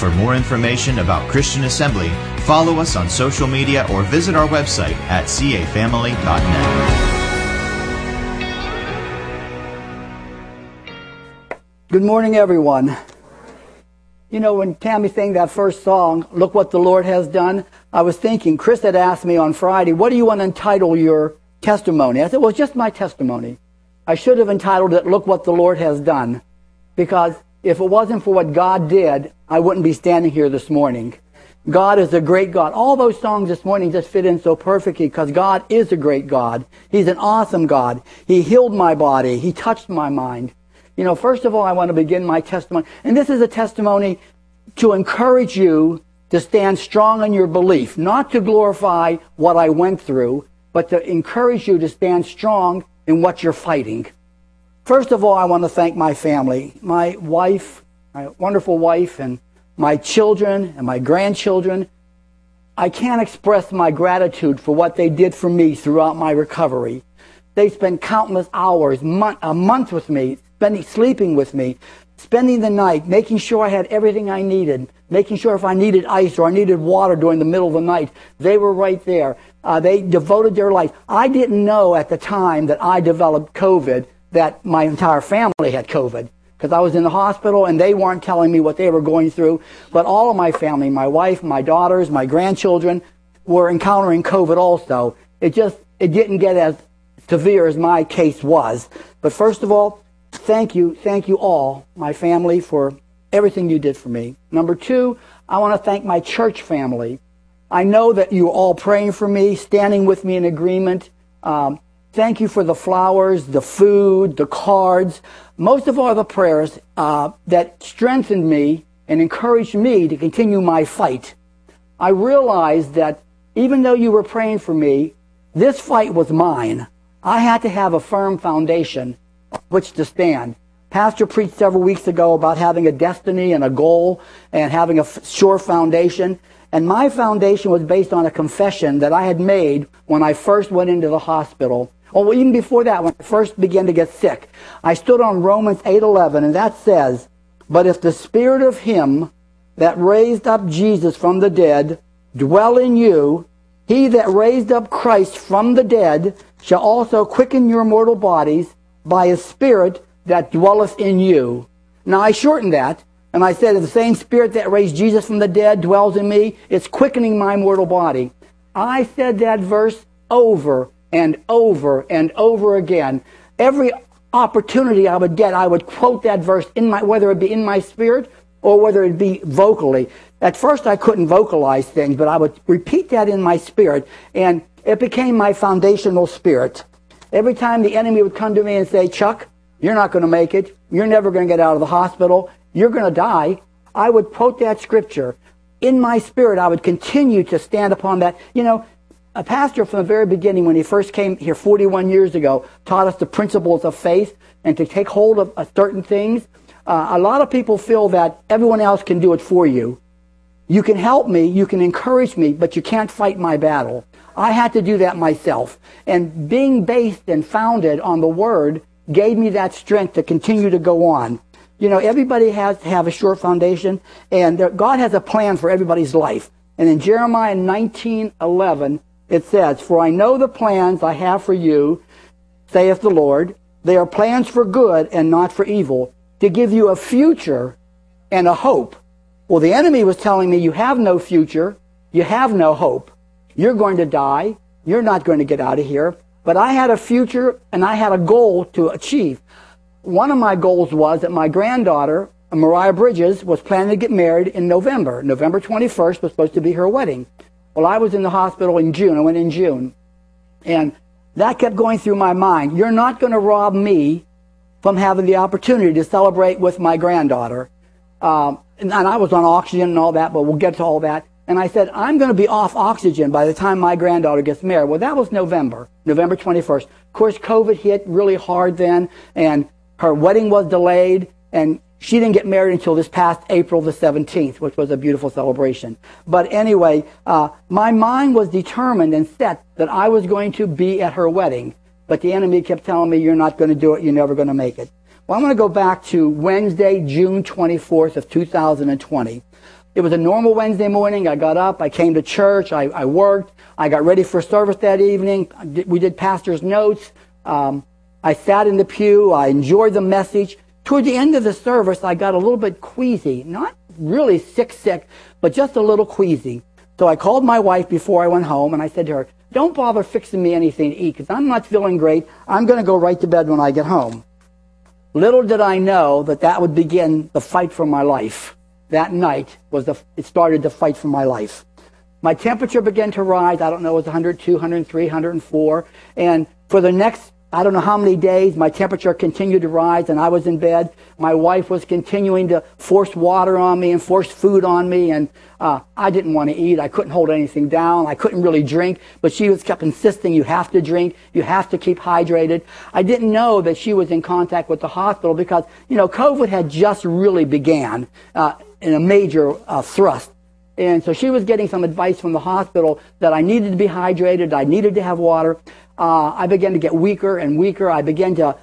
For more information about Christian Assembly, follow us on social media or visit our website at cafamily.net. Good morning, everyone. You know, when Tammy sang that first song, Look What the Lord Has Done, I was thinking, Chris had asked me on Friday, what do you want to entitle your testimony? I said, well, it's just my testimony. I should have entitled it, Look What the Lord Has Done. Because if it wasn't for what God did, I wouldn't be standing here this morning. God is a great God. All those songs this morning just fit in so perfectly because God is a great God. He's an awesome God. He healed my body. He touched my mind. You know, first of all, I want to begin my testimony. And this is a testimony to encourage you to stand strong in your belief, not to glorify what I went through, but to encourage you to stand strong in what you're fighting. First of all, I want to thank my family, my wife, my wonderful wife, and my children and my grandchildren. I can't express my gratitude for what they did for me throughout my recovery. They spent countless hours, month, a month with me, spending, sleeping with me, spending the night, making sure I had everything I needed, making sure if I needed ice or I needed water during the middle of the night, they were right there. Uh, they devoted their life. I didn't know at the time that I developed COVID that my entire family had COVID because I was in the hospital and they weren't telling me what they were going through. But all of my family, my wife, my daughters, my grandchildren, were encountering COVID also. It just, it didn't get as severe as my case was. But first of all, thank you, thank you all, my family, for everything you did for me. Number two, I want to thank my church family. I know that you're all praying for me, standing with me in agreement. Um, thank you for the flowers, the food, the cards. Most of all, the prayers uh, that strengthened me and encouraged me to continue my fight. I realized that even though you were praying for me, this fight was mine. I had to have a firm foundation which to stand. Pastor preached several weeks ago about having a destiny and a goal and having a sure foundation. And my foundation was based on a confession that I had made when I first went into the hospital. Or even before that, when I first began to get sick. I stood on Romans 8:11, and that says, "But if the spirit of him that raised up Jesus from the dead dwell in you, he that raised up Christ from the dead shall also quicken your mortal bodies by his spirit that dwelleth in you." Now I shortened that and I said, if the same spirit that raised Jesus from the dead dwells in me, it's quickening my mortal body. I said that verse over and over and over again. Every opportunity I would get, I would quote that verse in my, whether it be in my spirit or whether it be vocally. At first I couldn't vocalize things, but I would repeat that in my spirit and it became my foundational spirit. Every time the enemy would come to me and say, Chuck, you're not going to make it. You're never going to get out of the hospital you're going to die, I would quote that scripture. In my spirit, I would continue to stand upon that. You know, a pastor from the very beginning, when he first came here 41 years ago, taught us the principles of faith and to take hold of uh, certain things. Uh, a lot of people feel that everyone else can do it for you. You can help me, you can encourage me, but you can't fight my battle. I had to do that myself. And being based and founded on the Word gave me that strength to continue to go on. You know, everybody has to have a sure foundation, and God has a plan for everybody's life. And in Jeremiah 19:11, it says, "For I know the plans I have for you, saith the Lord. They are plans for good and not for evil, to give you a future and a hope." Well, the enemy was telling me, "You have no future, you have no hope. You're going to die. You're not going to get out of here." But I had a future and I had a goal to achieve one of my goals was that my granddaughter, Mariah Bridges, was planning to get married in November. November 21st was supposed to be her wedding. Well, I was in the hospital in June. I went in June. And that kept going through my mind. You're not going to rob me from having the opportunity to celebrate with my granddaughter. Um, and, and I was on oxygen and all that, but we'll get to all that. And I said, I'm going to be off oxygen by the time my granddaughter gets married. Well, that was November, November 21st. Of course, COVID hit really hard then, and her wedding was delayed, and she didn't get married until this past April the 17th, which was a beautiful celebration. But anyway, uh, my mind was determined and set that I was going to be at her wedding. But the enemy kept telling me, you're not going to do it. You're never going to make it. Well, I'm going to go back to Wednesday, June 24th of 2020. It was a normal Wednesday morning. I got up. I came to church. I, I worked. I got ready for service that evening. We did pastor's notes. Um, I sat in the pew. I enjoyed the message. Toward the end of the service, I got a little bit queasy. Not really sick, sick, but just a little queasy. So I called my wife before I went home and I said to her, don't bother fixing me anything to eat because I'm not feeling great. I'm going to go right to bed when I get home. Little did I know that that would begin the fight for my life. That night was the, it started the fight for my life. My temperature began to rise. I don't know, it was 102, 103, 104. And for the next I don't know how many days my temperature continued to rise and I was in bed. My wife was continuing to force water on me and force food on me and uh, I didn't want to eat. I couldn't hold anything down. I couldn't really drink, but she was kept insisting you have to drink. You have to keep hydrated. I didn't know that she was in contact with the hospital because, you know, COVID had just really began uh, in a major uh, thrust. And so she was getting some advice from the hospital that I needed to be hydrated, I needed to have water uh, I began to get weaker and weaker. I began to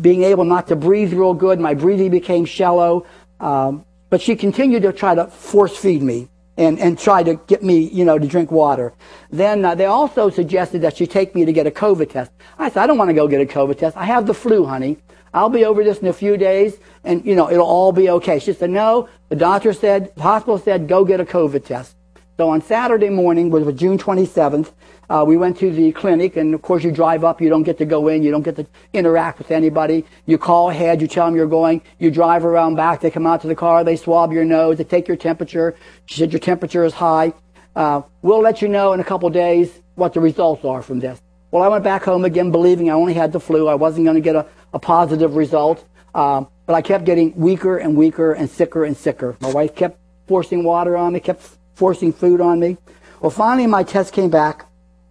being able not to breathe real good. My breathing became shallow. Um, but she continued to try to force feed me and, and try to get me, you know, to drink water. Then uh, they also suggested that she take me to get a COVID test. I said, I don't want to go get a COVID test. I have the flu, honey. I'll be over this in a few days and, you know, it'll all be okay. She said, no. The doctor said, the hospital said, go get a COVID test. So on Saturday morning, which was June 27th, uh, we went to the clinic, and of course you drive up. You don't get to go in. You don't get to interact with anybody. You call ahead. You tell them you're going. You drive around back. They come out to the car. They swab your nose. They take your temperature. She said your temperature is high. Uh, we'll let you know in a couple days what the results are from this. Well, I went back home again, believing I only had the flu. I wasn't going to get a, a positive result. Um, but I kept getting weaker and weaker and sicker and sicker. My wife kept forcing water on me, kept forcing food on me. Well, finally, my test came back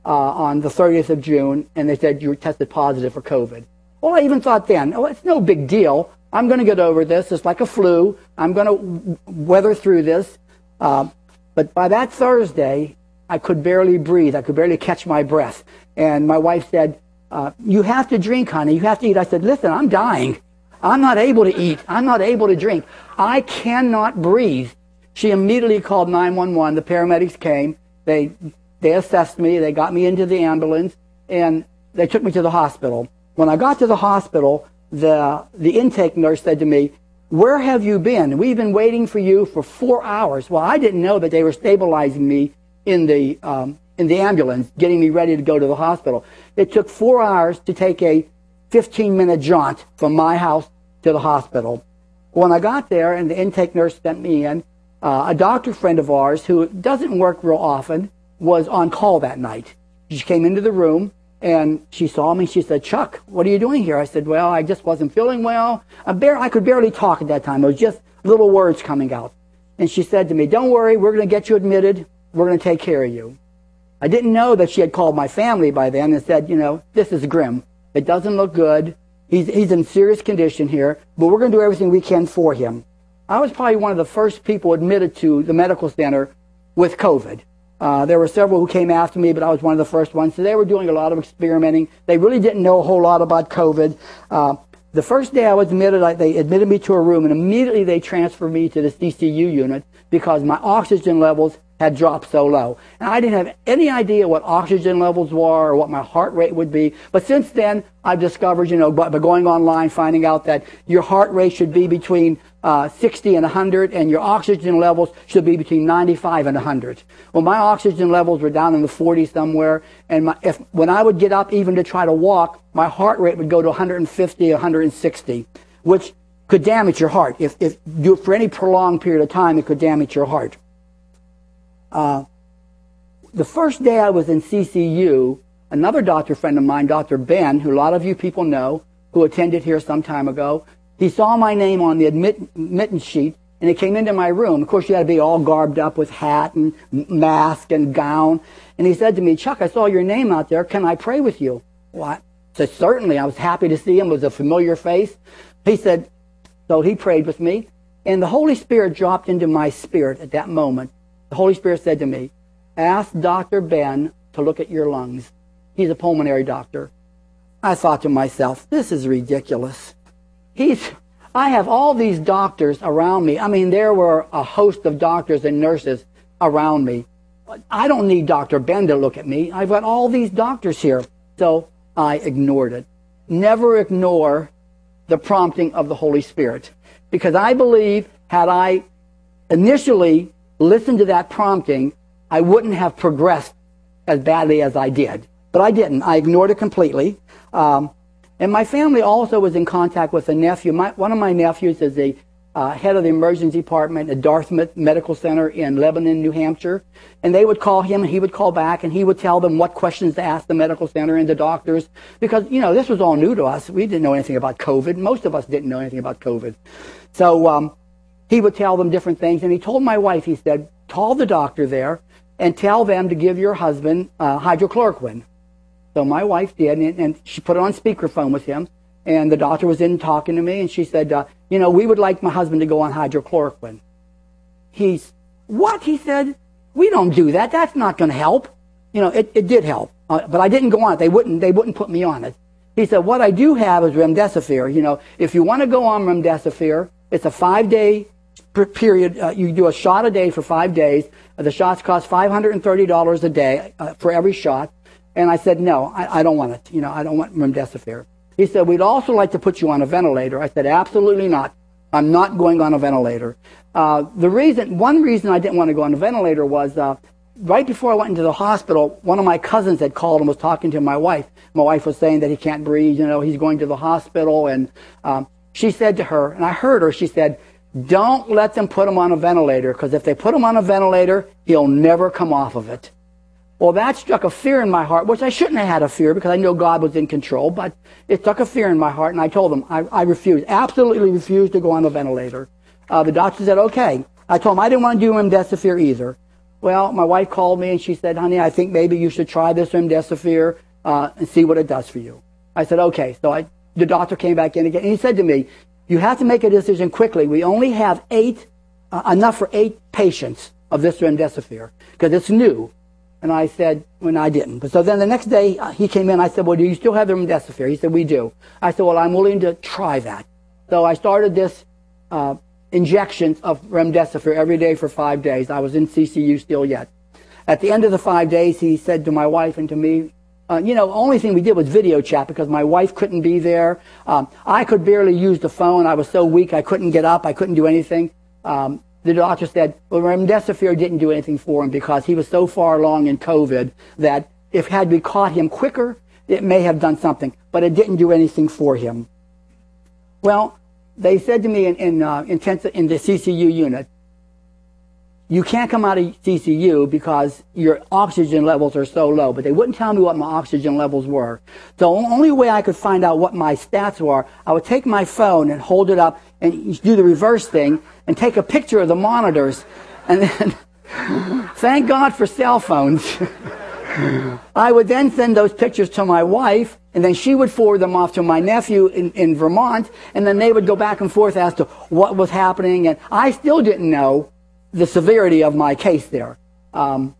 uh, on the 30th of June, and they said you were tested positive for COVID. Well, I even thought then, oh, it's no big deal. I'm going to get over this. It's like a flu. I'm going to weather through this. Uh, but by that Thursday, I could barely breathe. I could barely catch my breath. And my wife said, uh, you have to drink, honey. You have to eat. I said, listen, I'm dying. I'm not able to eat. I'm not able to drink. I cannot breathe. She immediately called 911. The paramedics came. They they assessed me. They got me into the ambulance, and they took me to the hospital. When I got to the hospital, the the intake nurse said to me, "Where have you been? We've been waiting for you for four hours." Well, I didn't know that they were stabilizing me in the um, in the ambulance, getting me ready to go to the hospital. It took four hours to take a 15 minute jaunt from my house to the hospital. When I got there, and the intake nurse sent me in, uh, a doctor friend of ours who doesn't work real often was on call that night. She came into the room and she saw me. She said, Chuck, what are you doing here? I said, well, I just wasn't feeling well. I, bar- I could barely talk at that time. It was just little words coming out. And she said to me, don't worry, we're going to get you admitted. We're going to take care of you. I didn't know that she had called my family by then and said, you know, this is grim. It doesn't look good. He's, he's in serious condition here, but we're going to do everything we can for him. I was probably one of the first people admitted to the medical center with COVID. Uh, there were several who came after me, but I was one of the first ones. So they were doing a lot of experimenting. They really didn't know a whole lot about COVID. Uh, the first day I was admitted, I, they admitted me to a room, and immediately they transferred me to the CCU unit because my oxygen levels had dropped so low. And I didn't have any idea what oxygen levels were or what my heart rate would be. But since then, I've discovered, you know, by, by going online, finding out that your heart rate should be between uh, 60 and 100, and your oxygen levels should be between 95 and 100. Well, my oxygen levels were down in the 40s somewhere, and my, if when I would get up even to try to walk, my heart rate would go to 150, 160, which could damage your heart. If, if it for any prolonged period of time, it could damage your heart. Uh, the first day I was in CCU, another doctor friend of mine, Dr. Ben, who a lot of you people know, who attended here some time ago, he saw my name on the admit, admittance sheet and he came into my room. Of course, you had to be all garbed up with hat and mask and gown. And he said to me, Chuck, I saw your name out there. Can I pray with you? What? I said, certainly. I was happy to see him. It was a familiar face. He said, so he prayed with me. And the Holy Spirit dropped into my spirit at that moment. The Holy Spirit said to me, ask Dr. Ben to look at your lungs. He's a pulmonary doctor. I thought to myself, this is ridiculous. He's, I have all these doctors around me. I mean, there were a host of doctors and nurses around me. I don't need Dr. Ben to look at me. I've got all these doctors here. So I ignored it. Never ignore the prompting of the Holy Spirit. Because I believe had I initially listened to that prompting, I wouldn't have progressed as badly as I did. But I didn't. I ignored it completely. Um, and my family also was in contact with a nephew. My, one of my nephews is the uh, head of the emergency department at Dartmouth Medical Center in Lebanon, New Hampshire. And they would call him and he would call back and he would tell them what questions to ask the medical center and the doctors. Because, you know, this was all new to us. We didn't know anything about COVID. Most of us didn't know anything about COVID. So um, he would tell them different things. And he told my wife, he said, call the doctor there and tell them to give your husband uh, hydrochloroquine. So my wife did, and, and she put it on speakerphone with him. And the doctor was in talking to me, and she said, uh, you know, we would like my husband to go on hydrochloroquine. He's, what? He said, we don't do that. That's not going to help. You know, it, it did help. Uh, but I didn't go on it. They wouldn't, they wouldn't put me on it. He said, what I do have is remdesivir. You know, if you want to go on remdesivir, it's a five day period. Uh, you do a shot a day for five days. The shots cost $530 a day uh, for every shot. And I said, no, I, I don't want it. You know, I don't want remdesivir. He said, we'd also like to put you on a ventilator. I said, absolutely not. I'm not going on a ventilator. Uh, the reason, one reason I didn't want to go on a ventilator was uh, right before I went into the hospital, one of my cousins had called and was talking to my wife. My wife was saying that he can't breathe, you know, he's going to the hospital. And um, she said to her, and I heard her, she said, don't let them put him on a ventilator because if they put him on a ventilator, he'll never come off of it. Well, that struck a fear in my heart, which I shouldn't have had a fear because I know God was in control, but it struck a fear in my heart, and I told them I, I refused, absolutely refused to go on the ventilator. Uh, the doctor said, okay. I told him I didn't want to do remdesivir either. Well, my wife called me and she said, honey, I think maybe you should try this remdesivir uh, and see what it does for you. I said, okay. So I, the doctor came back in again, and he said to me, you have to make a decision quickly. We only have eight, uh, enough for eight patients of this remdesivir because it's new. And I said, when I didn't. But so then the next day uh, he came in. I said, well, do you still have the remdesivir? He said, we do. I said, well, I'm willing to try that. So I started this uh, injections of remdesivir every day for five days. I was in CCU still yet. At the end of the five days, he said to my wife and to me, uh, you know, only thing we did was video chat because my wife couldn't be there. Um, I could barely use the phone. I was so weak I couldn't get up. I couldn't do anything. Um, the doctor said, well, remdesivir didn't do anything for him because he was so far along in COVID that if had we caught him quicker, it may have done something, but it didn't do anything for him. Well, they said to me in, in, uh, in the CCU unit, you can't come out of CCU because your oxygen levels are so low. But they wouldn't tell me what my oxygen levels were. The only way I could find out what my stats were, I would take my phone and hold it up and do the reverse thing and take a picture of the monitors. And then, thank God for cell phones. I would then send those pictures to my wife, and then she would forward them off to my nephew in, in Vermont, and then they would go back and forth as to what was happening. And I still didn't know the severity of my case there. Um,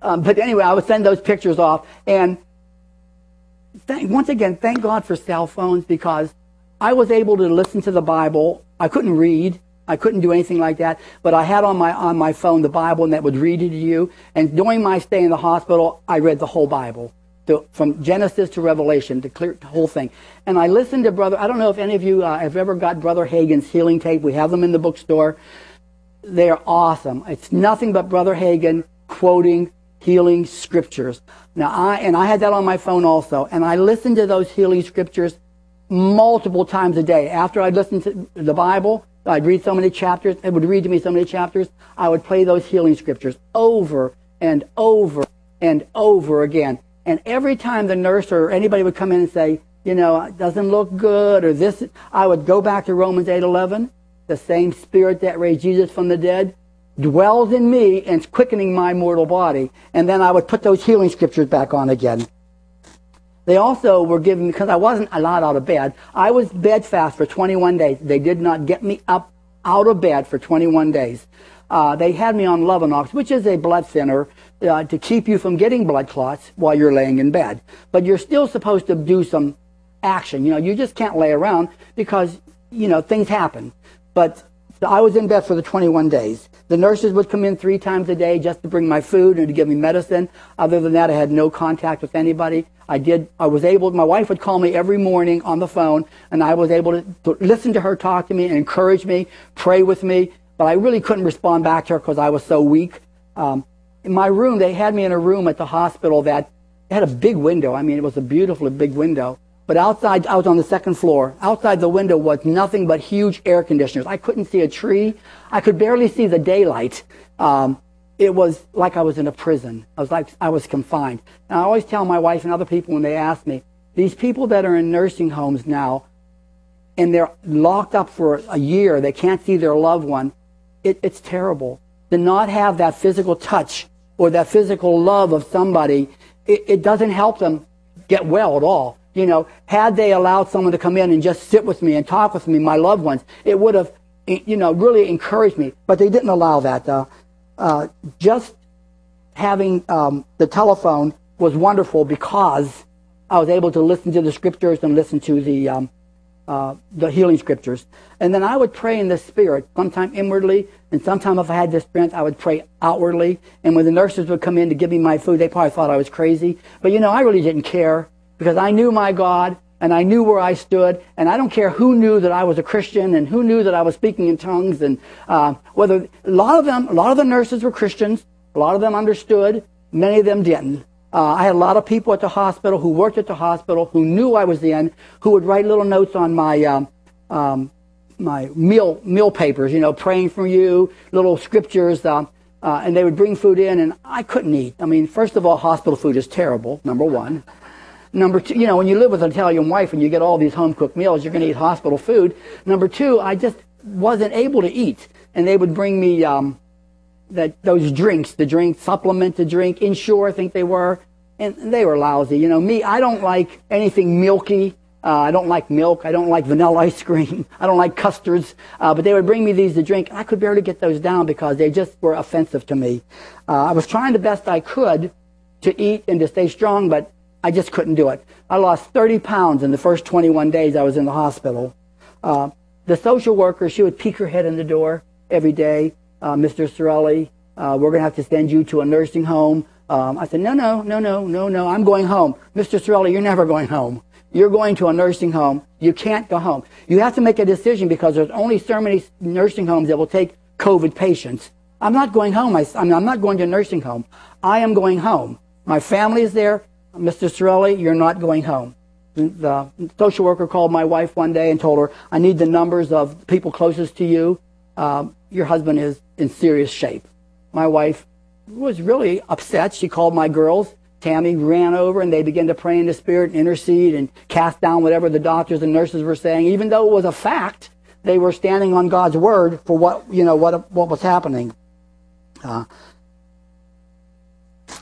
um, but anyway, I would send those pictures off. And thank, once again, thank God for cell phones because I was able to listen to the Bible. I couldn't read. I couldn't do anything like that, but I had on my on my phone the Bible, and that would read it to you. And during my stay in the hospital, I read the whole Bible, to, from Genesis to Revelation, to clear the whole thing. And I listened to Brother. I don't know if any of you uh, have ever got Brother Hagin's healing tape. We have them in the bookstore. They're awesome. It's nothing but Brother Hagin quoting healing scriptures. Now I, and I had that on my phone also, and I listened to those healing scriptures multiple times a day. After I'd listened to the Bible, I'd read so many chapters, it would read to me so many chapters, I would play those healing scriptures over and over and over again. And every time the nurse or anybody would come in and say, you know, it doesn't look good or this, I would go back to Romans 8:11 the same spirit that raised Jesus from the dead dwells in me and is quickening my mortal body. And then I would put those healing scriptures back on again. They also were given, because I wasn't allowed out of bed, I was bedfast for 21 days. They did not get me up out of bed for 21 days. Uh, they had me on Lovenox, which is a blood thinner uh, to keep you from getting blood clots while you're laying in bed. But you're still supposed to do some action. You know, you just can't lay around because, you know, things happen. But I was in bed for the 21 days. The nurses would come in three times a day just to bring my food and to give me medicine. Other than that, I had no contact with anybody. I did, I was able, my wife would call me every morning on the phone and I was able to, to listen to her talk to me and encourage me, pray with me. But I really couldn't respond back to her because I was so weak. Um, in my room, they had me in a room at the hospital that had a big window. I mean, it was a beautiful big window. But outside, I was on the second floor. Outside the window was nothing but huge air conditioners. I couldn't see a tree. I could barely see the daylight. Um, it was like I was in a prison. I was like I was confined. And I always tell my wife and other people when they ask me, these people that are in nursing homes now, and they're locked up for a year, they can't see their loved one. It, it's terrible to not have that physical touch or that physical love of somebody. It, it doesn't help them get well at all you know, had they allowed someone to come in and just sit with me and talk with me, my loved ones, it would have, you know, really encouraged me. But they didn't allow that. Uh, uh, just having um, the telephone was wonderful because I was able to listen to the scriptures and listen to the um, uh, the healing scriptures. And then I would pray in the spirit, sometime inwardly, and sometime if I had the strength, I would pray outwardly. And when the nurses would come in to give me my food, they probably thought I was crazy. But you know, I really didn't care because I knew my God and I knew where I stood, and I don't care who knew that I was a Christian and who knew that I was speaking in tongues, and uh, whether a lot of them, a lot of the nurses were Christians, a lot of them understood, many of them didn't. Uh, I had a lot of people at the hospital who worked at the hospital who knew I was in, who would write little notes on my um, um, my meal meal papers, you know, praying for you, little scriptures. Uh, uh, and they would bring food in, and I couldn't eat. I mean, first of all, hospital food is terrible, number one. Number two, you know, when you live with an Italian wife and you get all these home cooked meals, you're going to eat hospital food. Number two, I just wasn't able to eat. And they would bring me um, that those drinks, the drink, supplement to drink, Ensure, I think they were. And they were lousy. You know, me, I don't like anything milky. Uh, I don't like milk. I don't like vanilla ice cream. I don't like custards. Uh, but they would bring me these to drink. I could barely get those down because they just were offensive to me. Uh, I was trying the best I could to eat and to stay strong, but I just couldn't do it. I lost 30 pounds in the first 21 days I was in the hospital. Uh, the social worker, she would peek her head in the door every day. Uh, Mr. Sorelli, uh, we're going to have to send you to a nursing home. Um, I said, no, no, no, no, no, no, I'm going home. Mr. Sorelli, you're never going home. You're going to a nursing home. You can't go home. You have to make a decision because there's only so many nursing homes that will take COVID patients. I'm not going home. I, I'm not going to a nursing home. I am going home. My family is there. Mr. Sorelli, you're not going home. The social worker called my wife one day and told her, I need the numbers of people closest to you. Um, your husband is in serious shape. My wife was really upset. She called my girls. Tammy ran over and they began to pray in the spirit and intercede and cast down whatever the doctors and nurses were saying. Even though it was a fact, they were standing on God's word for what, you know, what, what was happening. Uh,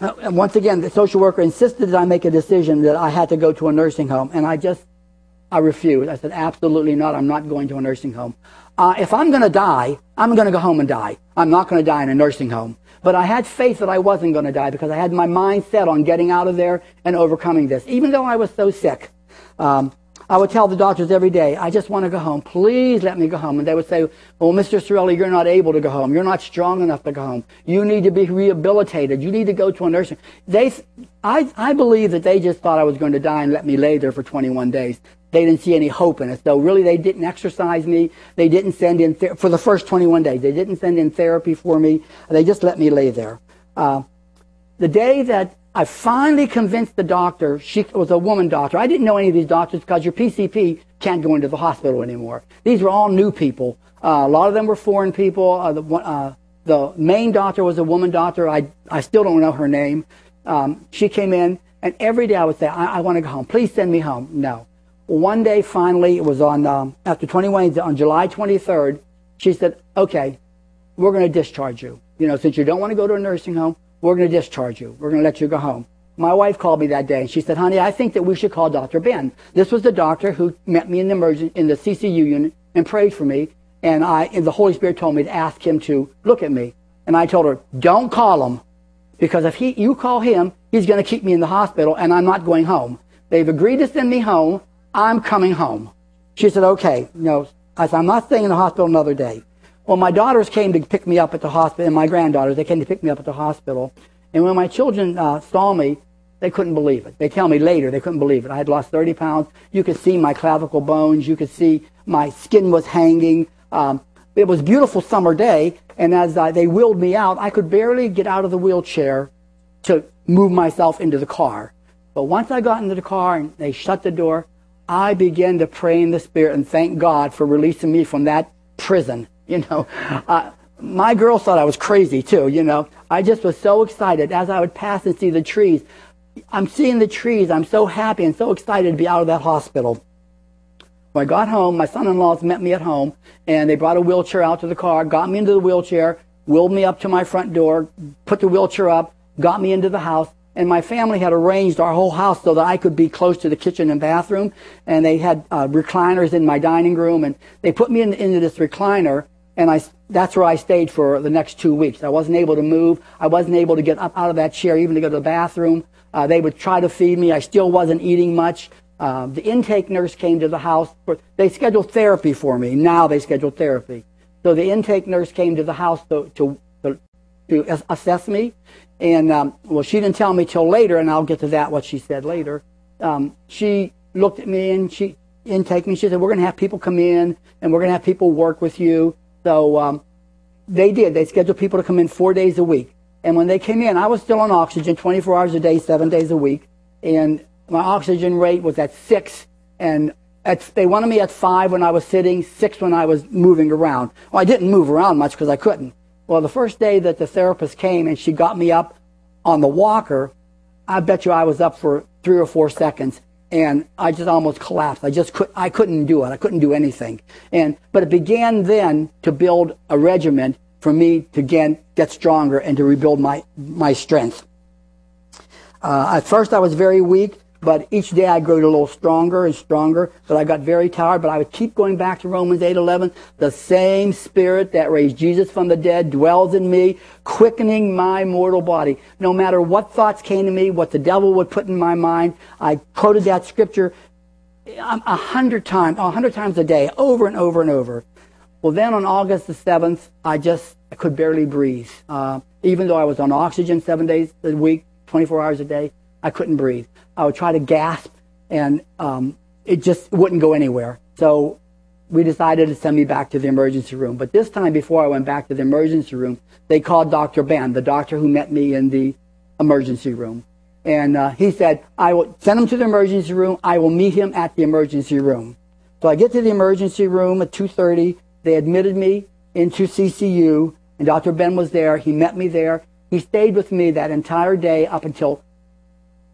once again, the social worker insisted that I make a decision that I had to go to a nursing home, and I just, I refused. I said, absolutely not. I'm not going to a nursing home. Uh, if I'm going to die, I'm going to go home and die. I'm not going to die in a nursing home. But I had faith that I wasn't going to die because I had my mind set on getting out of there and overcoming this, even though I was so sick. Um, I would tell the doctors every day, I just want to go home. Please let me go home. And they would say, well, Mr. Sorelli, you're not able to go home. You're not strong enough to go home. You need to be rehabilitated. You need to go to a nursing. They, I, I believe that they just thought I was going to die and let me lay there for 21 days. They didn't see any hope in it. So really, they didn't exercise me. They didn't send in, ther- for the first 21 days, they didn't send in therapy for me. They just let me lay there. Uh, the day that I finally convinced the doctor, she was a woman doctor. I didn't know any of these doctors because your PCP can't go into the hospital anymore. These were all new people. Uh, a lot of them were foreign people. Uh, the, uh, the, main doctor was a woman doctor. I, I still don't know her name. Um, she came in, and every day I would say, I, I want to go home. Please send me home. No. One day, finally, it was on, um, after 21 days, on July 23rd, She said, okay, we're going to discharge you. You know, since you don't want to go to a nursing home, we're going to discharge you. We're going to let you go home. My wife called me that day and she said, honey, I think that we should call Dr. Ben. This was the doctor who met me in the emergency, in the CCU unit and prayed for me. And I, and the Holy Spirit told me to ask him to look at me. And I told her, don't call him because if he, you call him, he's going to keep me in the hospital and I'm not going home. They've agreed to send me home. I'm coming home. She said, okay. No, I said, I'm not staying in the hospital another day. Well, my daughters came to pick me up at the hospital, and my granddaughters, they came to pick me up at the hospital. And when my children uh, saw me, they couldn't believe it. They tell me later they couldn't believe it. I had lost 30 pounds. You could see my clavicle bones. You could see my skin was hanging. Um, it was a beautiful summer day, and as uh, they wheeled me out, I could barely get out of the wheelchair to move myself into the car. But once I got into the car and they shut the door, I began to pray in the Spirit and thank God for releasing me from that prison. You know, uh, my girls thought I was crazy too. You know, I just was so excited as I would pass and see the trees. I'm seeing the trees. I'm so happy and so excited to be out of that hospital. When I got home, my son-in-laws met me at home, and they brought a wheelchair out to the car, got me into the wheelchair, wheeled me up to my front door, put the wheelchair up, got me into the house, and my family had arranged our whole house so that I could be close to the kitchen and bathroom, and they had uh, recliners in my dining room, and they put me in, into this recliner, and I, that's where I stayed for the next two weeks. I wasn't able to move. I wasn't able to get up out of that chair, even to go to the bathroom. Uh, they would try to feed me. I still wasn't eating much. Uh, the intake nurse came to the house. For, they scheduled therapy for me. Now they schedule therapy. So the intake nurse came to the house to, to, to, to assess me. And, um, well, she didn't tell me till later, and I'll get to that, what she said later. Um, she looked at me and she intake me. She said, we're going to have people come in and we're going to have people work with you. So um, they did. They scheduled people to come in four days a week. And when they came in, I was still on oxygen 24 hours a day, seven days a week. And my oxygen rate was at six. And at, they wanted me at five when I was sitting, six when I was moving around. Well, I didn't move around much because I couldn't. Well, the first day that the therapist came and she got me up on the walker, I bet you I was up for three or four seconds and I just almost collapsed. I just could, I couldn't do it. I couldn't do anything. And, but it began then to build a regiment for me to again get stronger and to rebuild my, my strength. Uh, at first I was very weak, but each day I grew a little stronger and stronger, but I got very tired, but I would keep going back to Romans 8:11. The same spirit that raised Jesus from the dead dwells in me, quickening my mortal body. No matter what thoughts came to me, what the devil would put in my mind, I quoted that scripture a hundred times, a hundred times a day, over and over and over. Well, then on August the 7th, I just I could barely breathe. Uh, even though I was on oxygen seven days a week, 24 hours a day, I couldn't breathe. I would try to gasp, and um, it just wouldn't go anywhere. So we decided to send me back to the emergency room. But this time, before I went back to the emergency room, they called Dr. Ben, the doctor who met me in the emergency room. And uh, he said, I will send him to the emergency room. I will meet him at the emergency room. So I get to the emergency room at 2.30. They admitted me into CCU, and Dr. Ben was there. He met me there. He stayed with me that entire day up until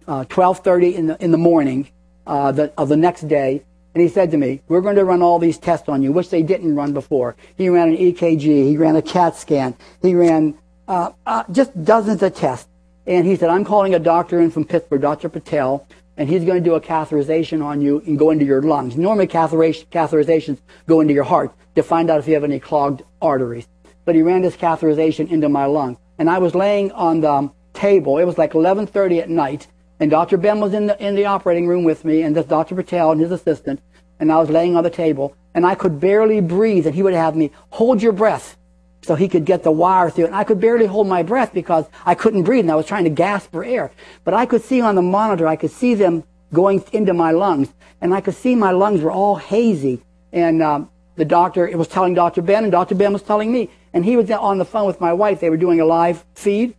uh, 12:30 in the in the morning uh, the, of the next day, and he said to me, "We're going to run all these tests on you, which they didn't run before." He ran an EKG, he ran a CAT scan, he ran uh, uh, just dozens of tests, and he said, "I'm calling a doctor in from Pittsburgh, Dr. Patel." and he's going to do a catheterization on you and go into your lungs. Normally, catheterizations go into your heart to find out if you have any clogged arteries. But he ran this catheterization into my lung. And I was laying on the table. It was like 11.30 at night. And Dr. Ben was in the, in the operating room with me, and this Dr. Patel and his assistant. And I was laying on the table. And I could barely breathe. And he would have me, hold your breath so he could get the wire through. And I could barely hold my breath because I couldn't breathe and I was trying to gasp for air. But I could see on the monitor, I could see them going into my lungs. And I could see my lungs were all hazy. And um, the doctor it was telling Dr. Ben, and Dr. Ben was telling me. And he was on the phone with my wife. They were doing a live feed.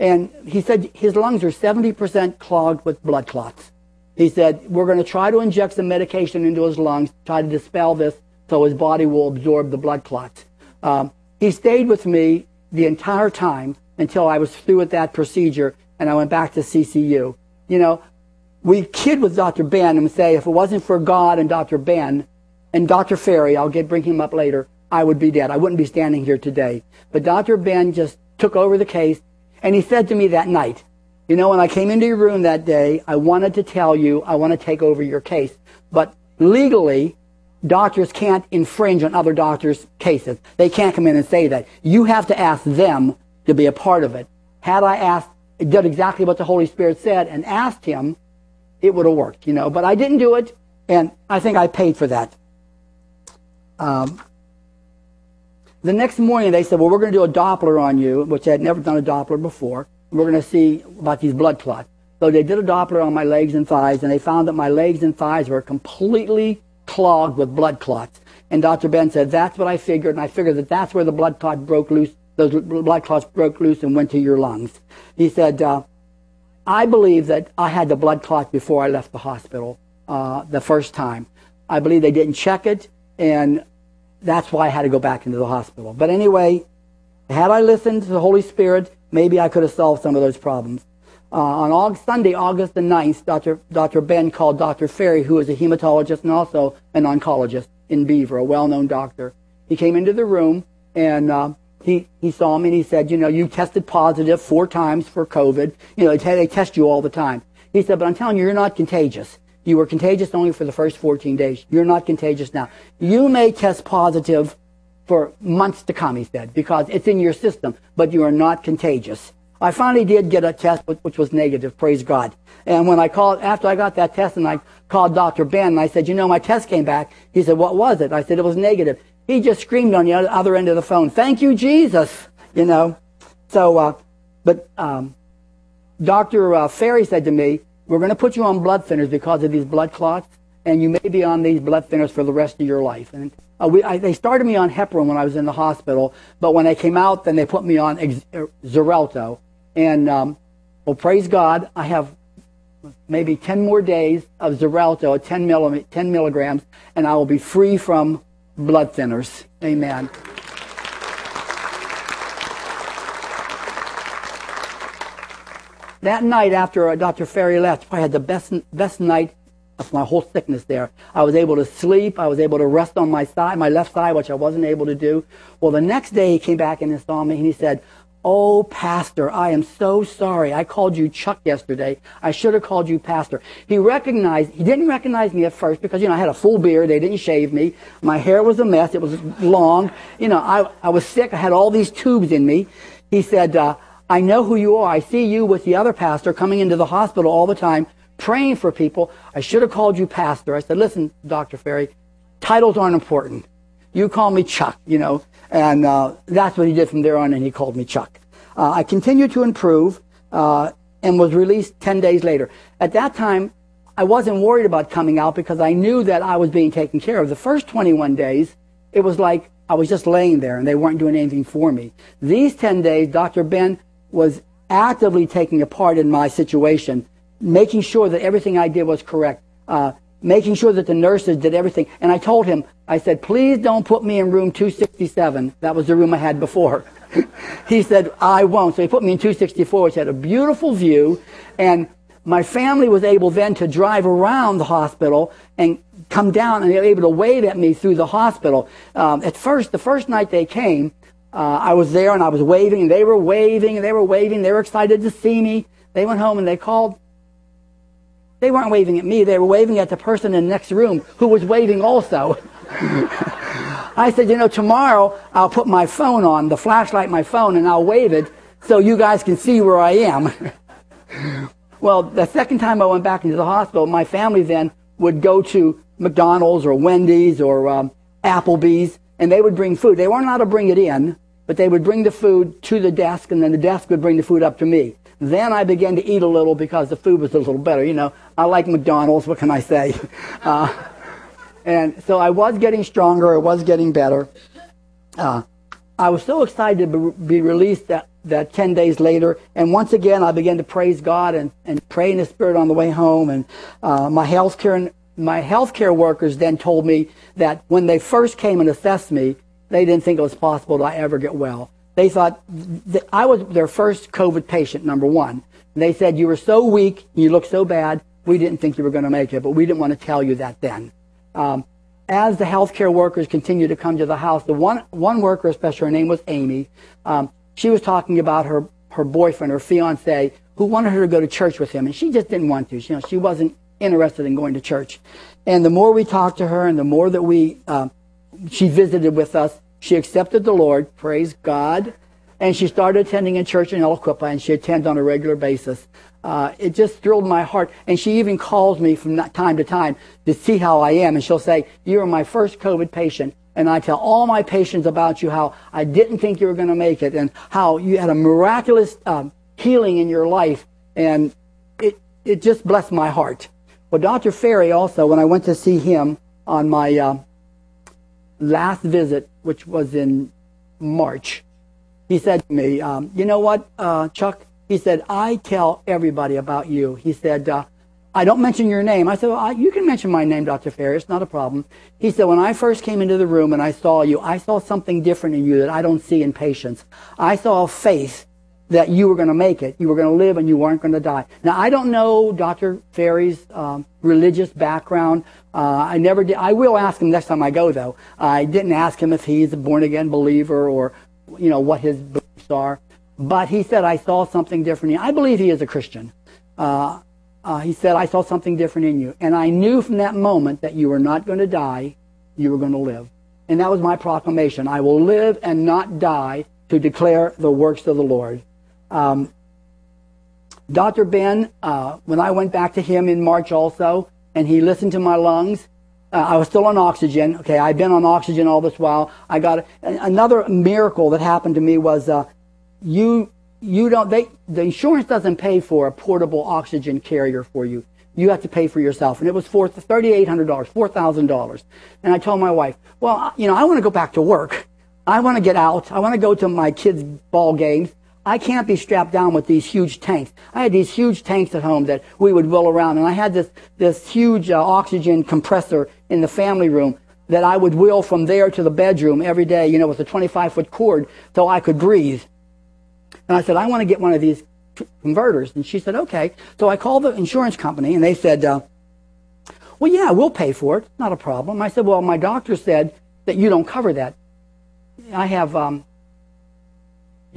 And he said his lungs are 70% clogged with blood clots. He said, we're going to try to inject some medication into his lungs, try to dispel this so his body will absorb the blood clots. Um, he stayed with me the entire time until I was through with that procedure and I went back to CCU. You know, we kid with Dr. Ben and say if it wasn't for God and Dr. Ben and Dr. Ferry, I'll get bring him up later, I would be dead. I wouldn't be standing here today. But Dr. Ben just took over the case, and he said to me that night, you know, when I came into your room that day, I wanted to tell you I want to take over your case. But legally, doctors can't infringe on other doctors' cases. They can't come in and say that. You have to ask them to be a part of it. Had I asked, did exactly what the Holy Spirit said and asked him, it would have worked, you know. But I didn't do it, and I think I paid for that. Um, the next morning, they said, well, we're going to do a Doppler on you, which I had never done a Doppler before. We're going to see about these blood clots. So they did a Doppler on my legs and thighs, and they found that my legs and thighs were completely clogged with blood clots. And Dr. Ben said, that's what I figured, and I figured that that's where the blood clot broke loose, those blood clots broke loose and went to your lungs. He said, uh, I believe that I had the blood clot before I left the hospital uh, the first time. I believe they didn't check it, and that's why I had to go back into the hospital. But anyway, had I listened to the Holy Spirit, maybe I could have solved some of those problems. Uh, on August, Sunday, August the 9th, Dr. Dr. Ben called Dr. Ferry, who is a hematologist and also an oncologist in Beaver, a well-known doctor. He came into the room and uh, he, he saw me and he said, you know, you tested positive four times for COVID. You know, they, they test you all the time. He said, but I'm telling you, you're not contagious. You were contagious only for the first 14 days. You're not contagious now. You may test positive for months to come, he said, because it's in your system, but you are not contagious. I finally did get a test which was negative, praise God. And when I called, after I got that test and I called Dr. Ben and I said, you know, my test came back. He said, what was it? I said, it was negative. He just screamed on the other end of the phone, thank you, Jesus, you know. So, uh, but um, Dr. Uh, Ferry said to me, we're going to put you on blood thinners because of these blood clots, and you may be on these blood thinners for the rest of your life. And uh, we, I, they started me on heparin when I was in the hospital, but when I came out, then they put me on ex- Xarelto. And, um, well, praise God, I have maybe 10 more days of Xarelto 10, millim- 10 milligrams, and I will be free from blood thinners. Amen. That night after uh, Dr. Ferry left, I had the best, best night of my whole sickness there. I was able to sleep. I was able to rest on my side, my left side, which I wasn't able to do. Well, the next day he came back and saw me and he said, Oh, Pastor, I am so sorry. I called you Chuck yesterday. I should have called you Pastor. He recognized, he didn't recognize me at first because, you know, I had a full beard. They didn't shave me. My hair was a mess. It was long. You know, I, I was sick. I had all these tubes in me. He said, uh, I know who you are. I see you with the other pastor coming into the hospital all the time, praying for people. I should have called you Pastor. I said, listen, Dr. Ferry, titles aren't important. You call me Chuck, you know. And uh, that's what he did from there on, and he called me Chuck. Uh, I continued to improve uh, and was released 10 days later. At that time, I wasn't worried about coming out because I knew that I was being taken care of. The first 21 days, it was like I was just laying there and they weren't doing anything for me. These 10 days, Dr. Ben was actively taking a part in my situation, making sure that everything I did was correct, uh, making sure that the nurses did everything. And I told him, I said, please don't put me in room 267. That was the room I had before. he said, I won't. So he put me in 264, which had a beautiful view. And my family was able then to drive around the hospital and come down and they were able to wave at me through the hospital. Um, at first, the first night they came, uh, I was there and I was waving and they were waving and they were waving. They were excited to see me. They went home and they called they weren't waving at me, they were waving at the person in the next room who was waving also. I said, you know, tomorrow I'll put my phone on, the flashlight, my phone, and I'll wave it so you guys can see where I am. well, the second time I went back into the hospital, my family then would go to McDonald's or Wendy's or um, Applebee's, and they would bring food. They weren't allowed to bring it in, but they would bring the food to the desk, and then the desk would bring the food up to me. Then I began to eat a little because the food was a little better. You know, I like McDonald's. What can I say? Uh, and so I was getting stronger. I was getting better. Uh, I was so excited to be released that, that 10 days later. And once again, I began to praise God and, and pray in the Spirit on the way home. And uh, my healthcare my healthcare workers then told me that when they first came and assessed me, they didn't think it was possible that I ever get well. They thought I was their first COVID patient, number one. They said, you were so weak, you looked so bad, we didn't think you were going to make it, but we didn't want to tell you that then. Um, as the healthcare workers continued to come to the house, the one one worker, especially her name was Amy, um, she was talking about her her boyfriend, her fiance, who wanted her to go to church with him, and she just didn't want to. You know, she wasn't interested in going to church. And the more we talked to her, and the more that we uh, she visited with us, she accepted the Lord. Praise God. And she started attending a church in Aliquippa, and she attends on a regular basis. Uh, it just thrilled my heart. And she even calls me from time to time to see how I am. And she'll say, You are my first COVID patient. And I tell all my patients about you how I didn't think you were going to make it and how you had a miraculous um, healing in your life. And it, it just blessed my heart. Well, Dr. Ferry also, when I went to see him on my uh, last visit, which was in March, he said to me, um, You know what, uh, Chuck? He said, I tell everybody about you. He said, uh, I don't mention your name. I said, well, you can mention my name, Dr. Ferry. It's not a problem. He said, when I first came into the room and I saw you, I saw something different in you that I don't see in patients. I saw a faith that you were going to make it. You were going to live and you weren't going to die. Now, I don't know Dr. Ferry's um, religious background. Uh, I never did. I will ask him next time I go, though. I didn't ask him if he's a born again believer or, you know, what his beliefs are. But he said, I saw something different. I believe he is a Christian. Uh, uh, he said, I saw something different in you. And I knew from that moment that you were not going to die, you were going to live. And that was my proclamation. I will live and not die to declare the works of the Lord. Um, Dr. Ben, uh, when I went back to him in March also, and he listened to my lungs, uh, I was still on oxygen. Okay, I've been on oxygen all this while. I got another miracle that happened to me was uh, you you don't they the insurance doesn't pay for a portable oxygen carrier for you. You have to pay for yourself, and it was for thirty eight hundred dollars, four thousand dollars. And I told my wife, well, you know, I want to go back to work. I want to get out. I want to go to my kids' ball games. I can't be strapped down with these huge tanks. I had these huge tanks at home that we would wheel around, and I had this this huge uh, oxygen compressor in the family room that I would wheel from there to the bedroom every day, you know, with a 25 foot cord so I could breathe. And I said, I want to get one of these converters. And she said, okay. So I called the insurance company and they said, uh, well, yeah, we'll pay for it. Not a problem. I said, well, my doctor said that you don't cover that. I have um,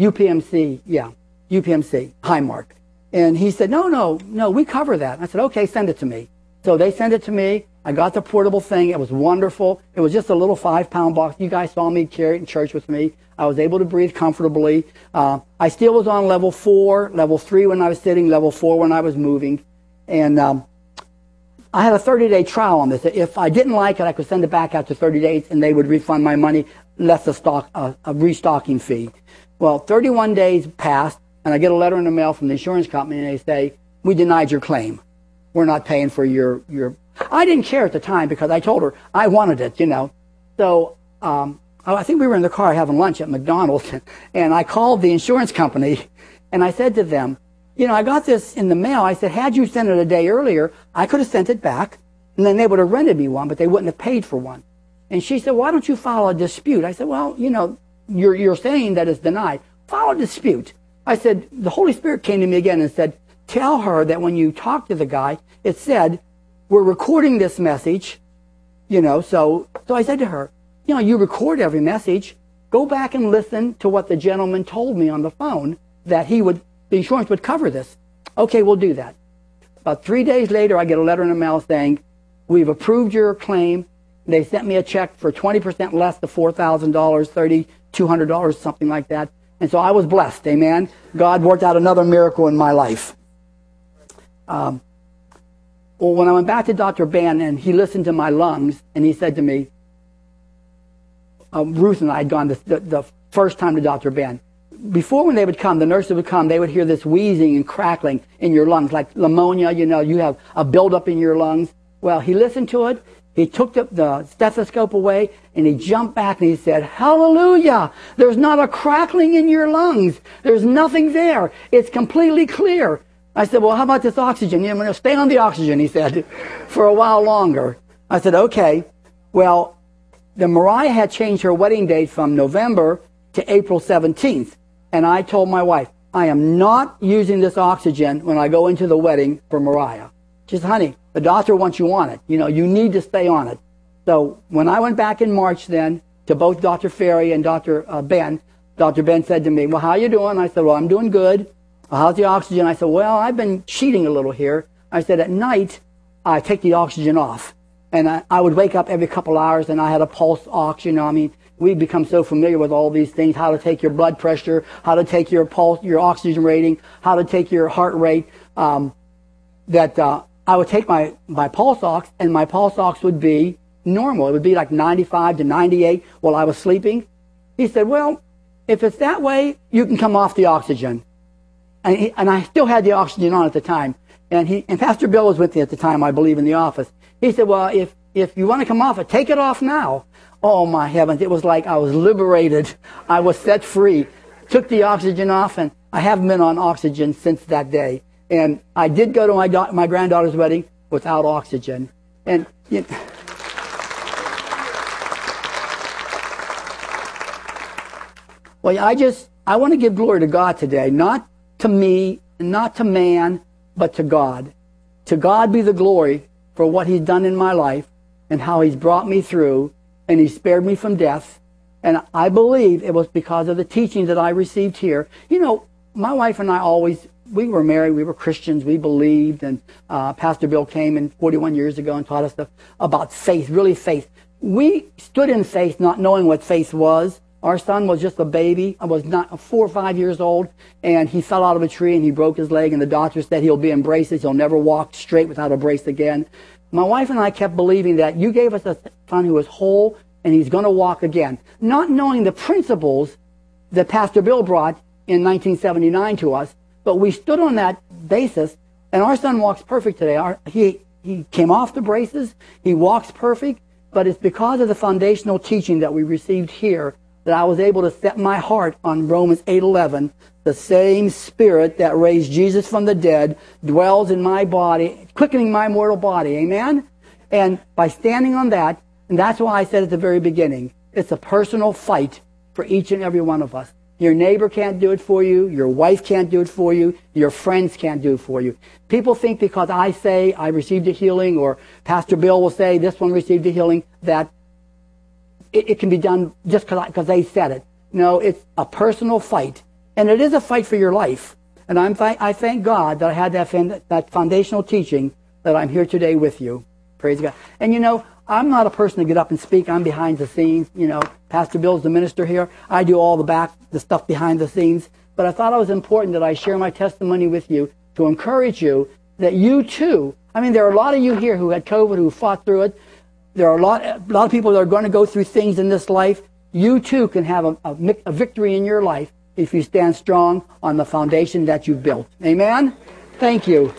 UPMC, yeah, UPMC, Highmark. And he said, no, no, no, we cover that. I said, okay, send it to me. So they sent it to me. I got the portable thing. It was wonderful. It was just a little five pound box. You guys saw me carry it in church with me. I was able to breathe comfortably. Uh, I still was on level four, level three when I was sitting, level four when I was moving. And um, I had a 30 day trial on this. If I didn't like it, I could send it back after 30 days and they would refund my money less a, stock, uh, a restocking fee. Well, 31 days passed and I get a letter in the mail from the insurance company and they say, we denied your claim. We're not paying for your, your I didn't care at the time because I told her I wanted it, you know. So um, I think we were in the car having lunch at McDonald's, and I called the insurance company, and I said to them, you know, I got this in the mail. I said, had you sent it a day earlier, I could have sent it back, and then they would have rented me one, but they wouldn't have paid for one. And she said, why don't you file a dispute? I said, well, you know, you're, you're saying that it's denied. File a dispute. I said, the Holy Spirit came to me again and said, tell her that when you talk to the guy, it said we're recording this message, you know, so, so I said to her, you know, you record every message. Go back and listen to what the gentleman told me on the phone that he would, the insurance would cover this. Okay, we'll do that. About three days later, I get a letter in the mail saying, we've approved your claim. They sent me a check for 20% less the $4,000, $3,200, something like that. And so I was blessed. Amen. God worked out another miracle in my life. Um, well, when I went back to Dr. And he listened to my lungs and he said to me, um, Ruth and I had gone the, the, the first time to Dr. Ben. Before when they would come, the nurses would come, they would hear this wheezing and crackling in your lungs, like pneumonia, you know, you have a buildup in your lungs. Well, he listened to it. He took the, the stethoscope away and he jumped back and he said, Hallelujah! There's not a crackling in your lungs. There's nothing there. It's completely clear. I said, well, how about this oxygen? I'm going to stay on the oxygen, he said, for a while longer. I said, okay. Well, the Mariah had changed her wedding date from November to April 17th. And I told my wife, I am not using this oxygen when I go into the wedding for Mariah. She said, honey, the doctor wants you on it. You know, you need to stay on it. So when I went back in March then to both Dr. Ferry and Dr. Uh, Ben, Dr. Ben said to me, well, how you doing? I said, well, I'm doing good. Well, how's the oxygen? I said, well, I've been cheating a little here. I said, at night, I take the oxygen off. And I, I would wake up every couple hours and I had a pulse ox, you know, I mean, we've become so familiar with all these things, how to take your blood pressure, how to take your pulse, your oxygen rating, how to take your heart rate, um, that, uh, I would take my, my pulse ox and my pulse ox would be normal. It would be like 95 to 98 while I was sleeping. He said, well, if it's that way, you can come off the oxygen. And, he, and I still had the oxygen on at the time. And he, and Pastor Bill was with me at the time, I believe, in the office. He said, well, if, if you want to come off it, take it off now. Oh my heavens. It was like I was liberated. I was set free. Took the oxygen off and I haven't been on oxygen since that day. And I did go to my, my granddaughter's wedding without oxygen. And, you know, Well, I just, I want to give glory to God today, not to me, not to man, but to God. To God be the glory for what He's done in my life and how He's brought me through and He spared me from death. And I believe it was because of the teaching that I received here. You know, my wife and I always, we were married, we were Christians, we believed, and uh, Pastor Bill came in 41 years ago and taught us about faith, really faith. We stood in faith not knowing what faith was. Our son was just a baby. I was not four or five years old, and he fell out of a tree and he broke his leg. And the doctor said he'll be in braces. He'll never walk straight without a brace again. My wife and I kept believing that you gave us a son who was whole and he's going to walk again, not knowing the principles that Pastor Bill brought in 1979 to us. But we stood on that basis, and our son walks perfect today. Our, he he came off the braces. He walks perfect, but it's because of the foundational teaching that we received here that I was able to set my heart on Romans 8:11. The same spirit that raised Jesus from the dead dwells in my body, quickening my mortal body. Amen? And by standing on that, and that's why I said at the very beginning, it's a personal fight for each and every one of us. Your neighbor can't do it for you. Your wife can't do it for you. Your friends can't do it for you. People think because I say I received a healing or Pastor Bill will say this one received a healing that it, it can be done just because they said it. No, it's a personal fight. And it is a fight for your life. And I'm th- I thank God that I had that, that foundational teaching that I'm here today with you. Praise God. And you know, I'm not a person to get up and speak. I'm behind the scenes. You know, Pastor Bill's the minister here. I do all the back, the stuff behind the scenes. But I thought it was important that I share my testimony with you to encourage you that you too, I mean, there are a lot of you here who had COVID, who fought through it. There are a lot, a lot of people that are going to go through things in this life. You too can have a, a, a victory in your life if you stand strong on the foundation that you've built. Amen? Thank you.